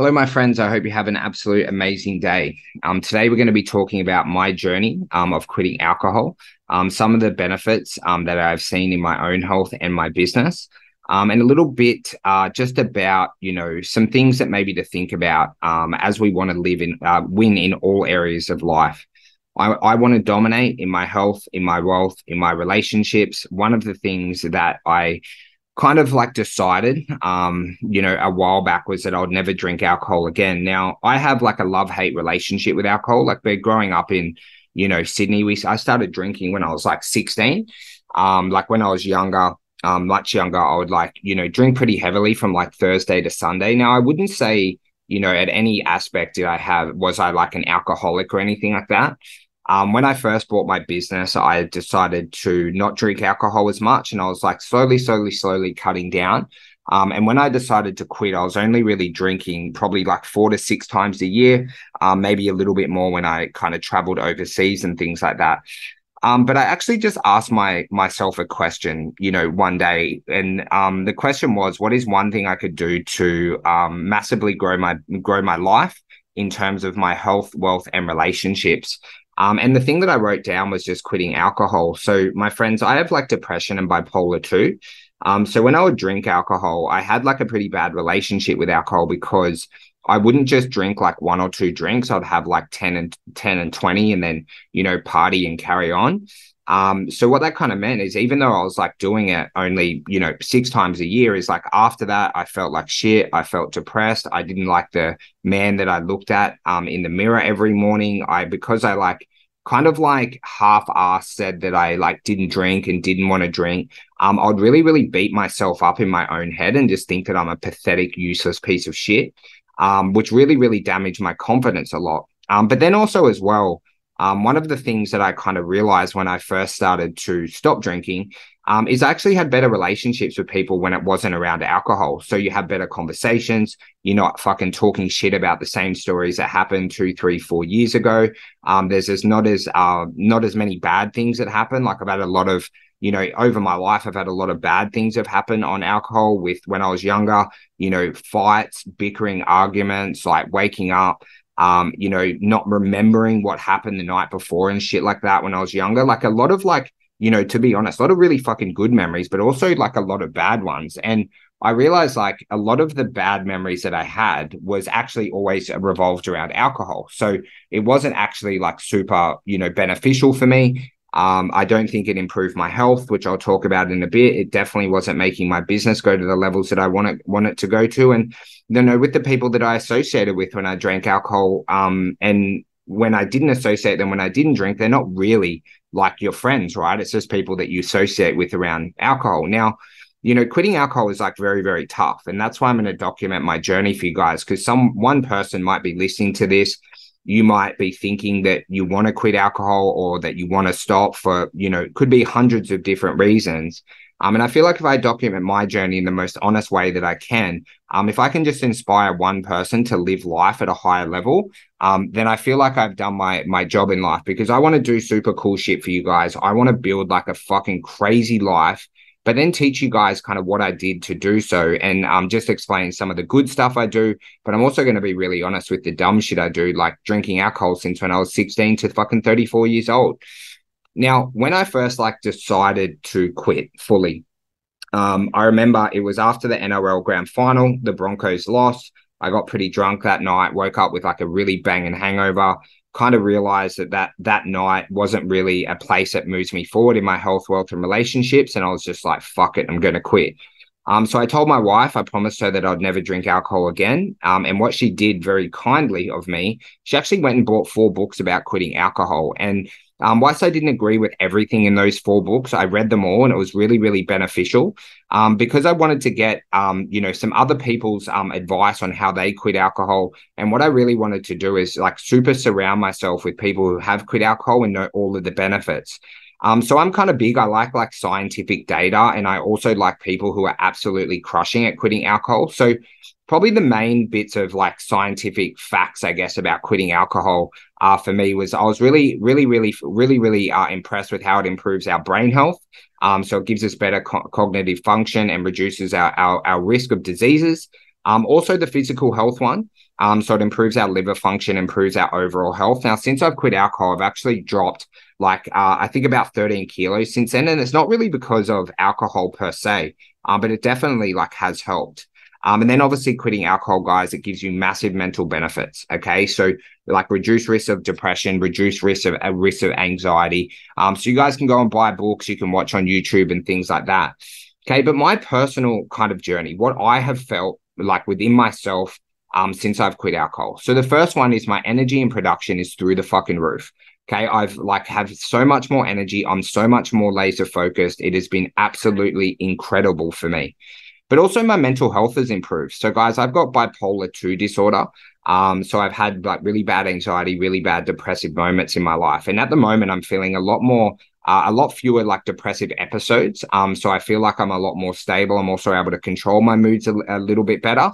Hello, my friends. I hope you have an absolute amazing day. Um, today, we're going to be talking about my journey um, of quitting alcohol, um, some of the benefits um, that I've seen in my own health and my business, um, and a little bit uh, just about you know some things that maybe to think about um, as we want to live in uh, win in all areas of life. I, I want to dominate in my health, in my wealth, in my relationships. One of the things that I kind of like decided, um, you know, a while back was that I would never drink alcohol again. Now I have like a love hate relationship with alcohol. Like, we're growing up in, you know, Sydney, we I started drinking when I was like 16. Um, like when I was younger, um, much younger, I would like, you know, drink pretty heavily from like Thursday to Sunday. Now I wouldn't say, you know, at any aspect did I have was I like an alcoholic or anything like that. Um, when I first bought my business, I decided to not drink alcohol as much, and I was like slowly, slowly, slowly cutting down. Um, and when I decided to quit, I was only really drinking probably like four to six times a year, um, maybe a little bit more when I kind of traveled overseas and things like that. Um, but I actually just asked my myself a question, you know, one day, and um, the question was, what is one thing I could do to um, massively grow my grow my life in terms of my health, wealth, and relationships? Um, and the thing that I wrote down was just quitting alcohol. So, my friends, I have like depression and bipolar too. Um, so when I would drink alcohol, I had like a pretty bad relationship with alcohol because I wouldn't just drink like one or two drinks. I'd have like 10 and 10 and 20 and then, you know, party and carry on. Um, so what that kind of meant is even though I was like doing it only, you know, six times a year, is like after that, I felt like shit. I felt depressed. I didn't like the man that I looked at um in the mirror every morning. I because I like kind of like half ass said that I like didn't drink and didn't want to drink. Um, I'd really, really beat myself up in my own head and just think that I'm a pathetic, useless piece of shit. Um, which really, really damaged my confidence a lot. Um, but then also as well, um, one of the things that I kind of realized when I first started to stop drinking um, is I actually had better relationships with people when it wasn't around alcohol. So you have better conversations. You're not fucking talking shit about the same stories that happened two, three, four years ago. Um, there's just not as uh, not as many bad things that happen. Like I've had a lot of you know, over my life, I've had a lot of bad things have happened on alcohol with when I was younger, you know, fights, bickering, arguments, like waking up, um, you know, not remembering what happened the night before and shit like that when I was younger. Like a lot of like, you know, to be honest, a lot of really fucking good memories, but also like a lot of bad ones. And I realized like a lot of the bad memories that I had was actually always revolved around alcohol. So it wasn't actually like super, you know, beneficial for me. Um, I don't think it improved my health, which I'll talk about in a bit. It definitely wasn't making my business go to the levels that I want it want it to go to. And you know, with the people that I associated with when I drank alcohol, um, and when I didn't associate them when I didn't drink, they're not really like your friends, right? It's just people that you associate with around alcohol. Now, you know, quitting alcohol is like very, very tough. And that's why I'm going to document my journey for you guys because some one person might be listening to this you might be thinking that you want to quit alcohol or that you want to stop for, you know, could be hundreds of different reasons. Um, and I feel like if I document my journey in the most honest way that I can, um, if I can just inspire one person to live life at a higher level, um, then I feel like I've done my my job in life because I want to do super cool shit for you guys. I want to build like a fucking crazy life but then teach you guys kind of what I did to do so and um, just explain some of the good stuff I do. But I'm also going to be really honest with the dumb shit I do, like drinking alcohol since when I was 16 to fucking 34 years old. Now, when I first like decided to quit fully, um, I remember it was after the NRL grand final, the Broncos lost. I got pretty drunk that night, woke up with like a really banging hangover kind of realized that that that night wasn't really a place that moves me forward in my health, wealth, and relationships. And I was just like, fuck it, I'm going to quit. Um, so I told my wife, I promised her that I'd never drink alcohol again. Um, and what she did very kindly of me, she actually went and bought four books about quitting alcohol. And um, whilst I didn't agree with everything in those four books, I read them all and it was really, really beneficial um, because I wanted to get, um, you know, some other people's um, advice on how they quit alcohol. And what I really wanted to do is like super surround myself with people who have quit alcohol and know all of the benefits. Um, so I'm kind of big. I like like scientific data, and I also like people who are absolutely crushing at quitting alcohol. So probably the main bits of like scientific facts, I guess, about quitting alcohol uh, for me was I was really, really, really, really, really uh, impressed with how it improves our brain health. Um, so it gives us better co- cognitive function and reduces our, our, our risk of diseases. Um, also the physical health one. Um, so it improves our liver function, improves our overall health. Now, since I've quit alcohol, I've actually dropped like uh, I think about 13 kilos since then, and it's not really because of alcohol per se, um, but it definitely like has helped. Um, and then obviously quitting alcohol, guys, it gives you massive mental benefits. Okay. So like reduce risk of depression, reduce risk of uh, risk of anxiety. Um, so you guys can go and buy books, you can watch on YouTube and things like that. Okay. But my personal kind of journey, what I have felt like within myself um, since I've quit alcohol. So the first one is my energy and production is through the fucking roof. Okay. I've like have so much more energy. I'm so much more laser focused. It has been absolutely incredible for me but also my mental health has improved. So, guys, I've got bipolar 2 disorder. Um, so I've had like really bad anxiety, really bad depressive moments in my life. And at the moment, I'm feeling a lot more, uh, a lot fewer like depressive episodes. Um, so I feel like I'm a lot more stable. I'm also able to control my moods a, a little bit better.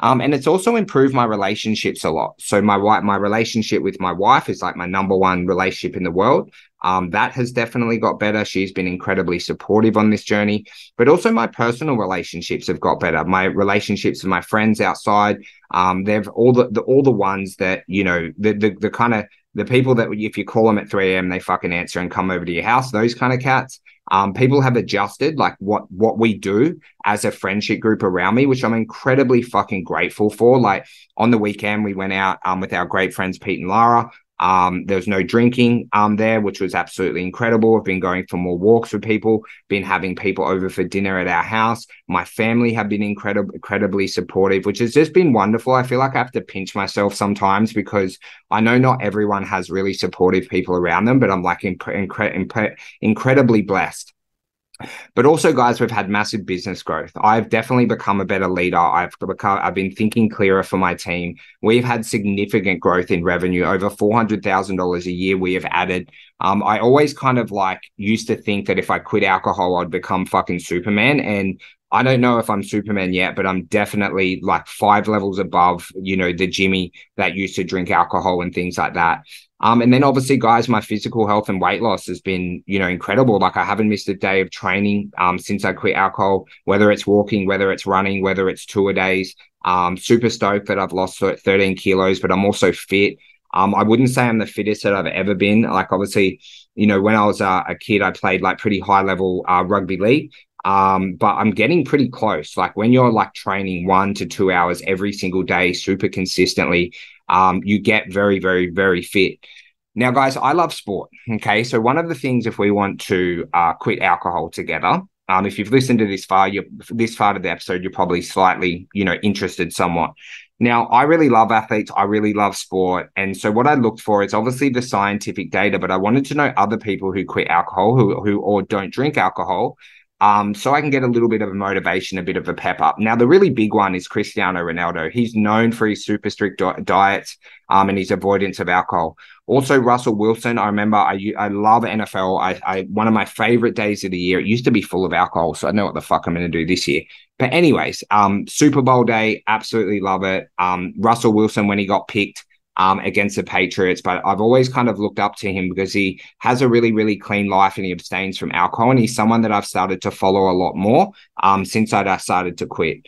Um, and it's also improved my relationships a lot. So my wife, my relationship with my wife is like my number one relationship in the world. Um, that has definitely got better. She's been incredibly supportive on this journey, but also my personal relationships have got better. My relationships with my friends outside, um, they've all the, the all the ones that you know the the, the kind of the people that if you call them at 3 a.m. they fucking answer and come over to your house. Those kind of cats. Um, people have adjusted like what what we do as a friendship group around me, which I'm incredibly fucking grateful for. Like on the weekend, we went out um, with our great friends Pete and Lara. Um, there was no drinking um, there, which was absolutely incredible. I've been going for more walks with people, been having people over for dinner at our house. My family have been incredible, incredibly supportive, which has just been wonderful. I feel like I have to pinch myself sometimes because I know not everyone has really supportive people around them, but I'm like incre- incre- incredibly blessed. But also, guys, we've had massive business growth. I've definitely become a better leader. I've become, I've been thinking clearer for my team. We've had significant growth in revenue, over four hundred thousand dollars a year. We have added. Um, I always kind of like used to think that if I quit alcohol, I'd become fucking Superman, and I don't know if I'm Superman yet, but I'm definitely like five levels above, you know, the Jimmy that used to drink alcohol and things like that. Um, and then obviously, guys, my physical health and weight loss has been, you know, incredible. Like I haven't missed a day of training um, since I quit alcohol, whether it's walking, whether it's running, whether it's two a days. Um, super stoked that I've lost 13 kilos, but I'm also fit. Um, I wouldn't say I'm the fittest that I've ever been. Like obviously, you know, when I was uh, a kid, I played like pretty high level uh, rugby league. Um, but I'm getting pretty close. Like when you're like training one to two hours every single day, super consistently, um, you get very, very, very fit. Now, guys, I love sport. Okay. So, one of the things, if we want to uh, quit alcohol together, um, if you've listened to this far, you this far of the episode, you're probably slightly, you know, interested somewhat. Now, I really love athletes. I really love sport. And so what I looked for is obviously the scientific data, but I wanted to know other people who quit alcohol, who who or don't drink alcohol, um, so I can get a little bit of a motivation, a bit of a pep up. Now, the really big one is Cristiano Ronaldo. He's known for his super strict di- diets um, and his avoidance of alcohol. Also, Russell Wilson. I remember I I love NFL. I, I one of my favorite days of the year. It used to be full of alcohol, so I know what the fuck I'm going to do this year. But anyways, um, Super Bowl day, absolutely love it. Um, Russell Wilson when he got picked um, against the Patriots. But I've always kind of looked up to him because he has a really, really clean life and he abstains from alcohol. And he's someone that I've started to follow a lot more um, since I started to quit.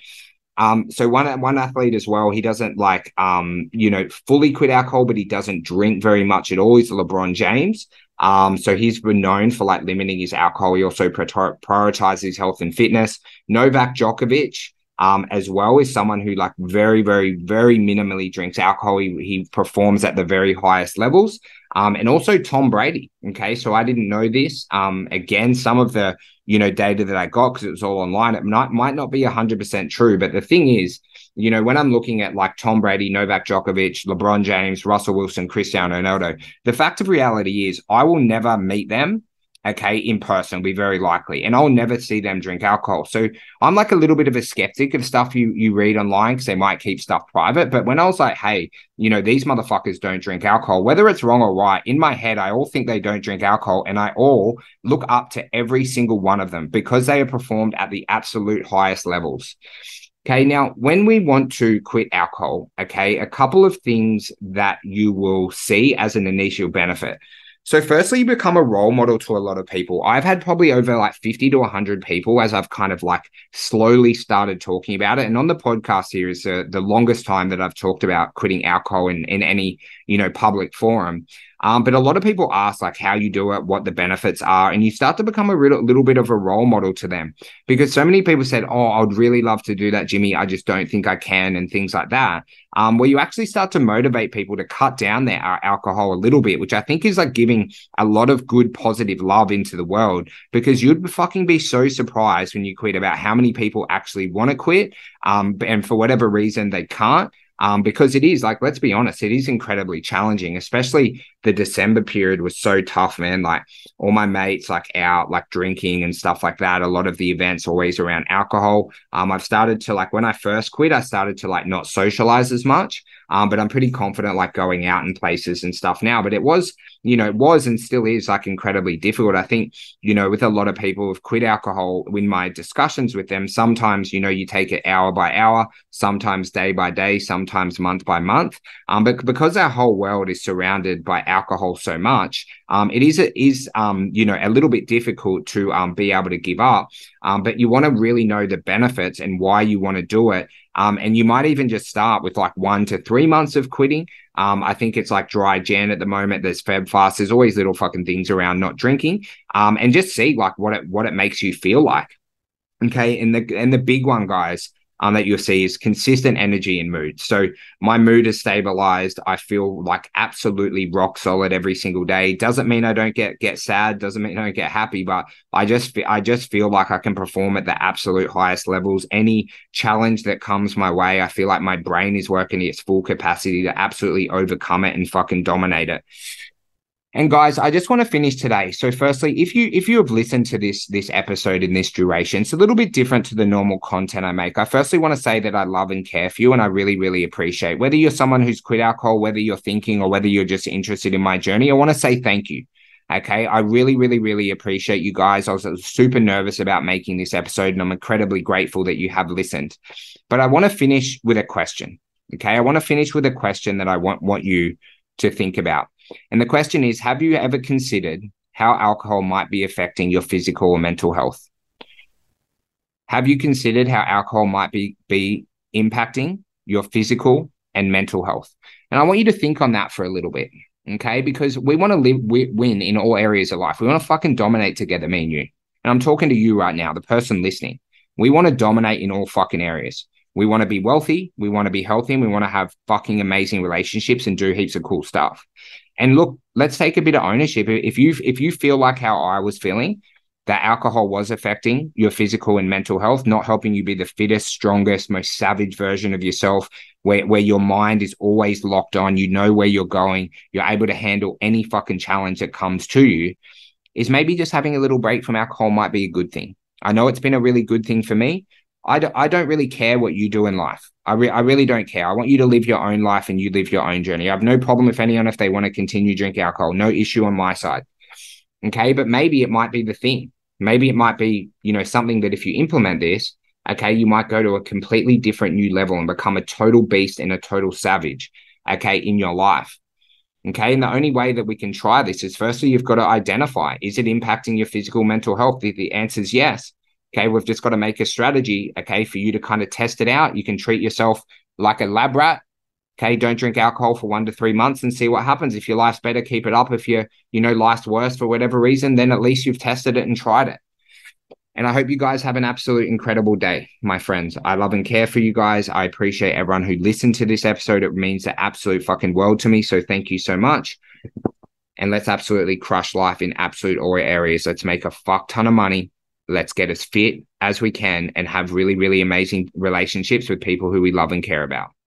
Um, so one one athlete as well, he doesn't like um, you know, fully quit alcohol, but he doesn't drink very much at all. He's LeBron James. Um, so he's been known for like limiting his alcohol. He also prioritizes health and fitness. Novak Djokovic, um, as well is someone who like very, very, very minimally drinks alcohol. He, he performs at the very highest levels. Um, and also Tom Brady. Okay. So I didn't know this. Um, again, some of the, you know, data that I got, because it was all online, it might, might not be 100% true. But the thing is, you know, when I'm looking at like Tom Brady, Novak Djokovic, LeBron James, Russell Wilson, Cristiano Ronaldo, the fact of reality is I will never meet them okay, in person, be very likely. And I'll never see them drink alcohol. So I'm like a little bit of a skeptic of stuff you you read online because they might keep stuff private. But when I was like, hey, you know, these motherfuckers don't drink alcohol, whether it's wrong or right, in my head, I all think they don't drink alcohol. And I all look up to every single one of them because they have performed at the absolute highest levels. Okay, now when we want to quit alcohol, okay, a couple of things that you will see as an initial benefit. So, firstly, you become a role model to a lot of people. I've had probably over like 50 to 100 people as I've kind of like slowly started talking about it. And on the podcast here is the, uh, the longest time that I've talked about quitting alcohol in, in any, you know, public forum. Um, but a lot of people ask like how you do it, what the benefits are, and you start to become a little, little bit of a role model to them because so many people said, "Oh, I'd really love to do that, Jimmy. I just don't think I can," and things like that. Um, where you actually start to motivate people to cut down their alcohol a little bit, which I think is like giving a lot of good, positive love into the world. Because you'd fucking be so surprised when you quit about how many people actually want to quit, um, and for whatever reason they can't um, because it is like let's be honest, it is incredibly challenging. Especially the December period was so tough, man. Like all my mates like out, like drinking and stuff like that. A lot of the events always around alcohol. Um, I've started to like when I first quit, I started to like not socialize as much. Um, but I'm pretty confident like going out in places and stuff now. But it was, you know, it was and still is like incredibly difficult. I think, you know, with a lot of people who've quit alcohol, in my discussions with them, sometimes, you know, you take it hour by hour, sometimes day by day, sometimes month by month. Um, but because our whole world is surrounded by alcohol so much, um, it is it is um, you know, a little bit difficult to um be able to give up. Um, but you want to really know the benefits and why you want to do it um, and you might even just start with like one to three months of quitting. Um, I think it's like dry Jan at the moment. There's Feb fast. There's always little fucking things around not drinking. And just see like what it what it makes you feel like. Okay. And the and the big one, guys, um, that you'll see is consistent energy and mood. So my mood is stabilized. I feel like absolutely rock solid every single day. Doesn't mean I don't get get sad. Doesn't mean I don't get happy. But I just I just feel like I can perform at the absolute highest levels. Any challenge that comes my way, I feel like my brain is working its full capacity to absolutely overcome it and fucking dominate it. And guys, I just want to finish today. So firstly, if you if you have listened to this this episode in this duration, it's a little bit different to the normal content I make. I firstly want to say that I love and care for you and I really really appreciate whether you're someone who's quit alcohol, whether you're thinking or whether you're just interested in my journey, I want to say thank you. Okay. I really, really, really appreciate you guys. I was super nervous about making this episode and I'm incredibly grateful that you have listened. But I want to finish with a question. Okay. I want to finish with a question that I want, want you to think about. And the question is Have you ever considered how alcohol might be affecting your physical or mental health? Have you considered how alcohol might be, be impacting your physical and mental health? And I want you to think on that for a little bit, okay? Because we want to live, win in all areas of life. We want to fucking dominate together, me and you. And I'm talking to you right now, the person listening. We want to dominate in all fucking areas. We want to be wealthy, we want to be healthy, and we want to have fucking amazing relationships and do heaps of cool stuff. And look, let's take a bit of ownership. If you if you feel like how I was feeling, that alcohol was affecting your physical and mental health, not helping you be the fittest, strongest, most savage version of yourself, where, where your mind is always locked on, you know where you're going, you're able to handle any fucking challenge that comes to you, is maybe just having a little break from alcohol might be a good thing. I know it's been a really good thing for me, I d- I don't really care what you do in life. I, re- I really don't care. I want you to live your own life and you live your own journey. I have no problem with anyone if they want to continue drink alcohol. No issue on my side. Okay, but maybe it might be the thing. Maybe it might be, you know, something that if you implement this, okay, you might go to a completely different new level and become a total beast and a total savage, okay, in your life. Okay. And the only way that we can try this is firstly, you've got to identify is it impacting your physical mental health? The answer is yes. Okay, we've just got to make a strategy, okay, for you to kind of test it out. You can treat yourself like a lab rat. Okay, don't drink alcohol for one to three months and see what happens. If your life's better, keep it up. If you you know life's worse for whatever reason, then at least you've tested it and tried it. And I hope you guys have an absolute incredible day, my friends. I love and care for you guys. I appreciate everyone who listened to this episode. It means the absolute fucking world to me. So thank you so much. And let's absolutely crush life in absolute all areas. Let's make a fuck ton of money let's get as fit as we can and have really, really amazing relationships with people who we love and care about.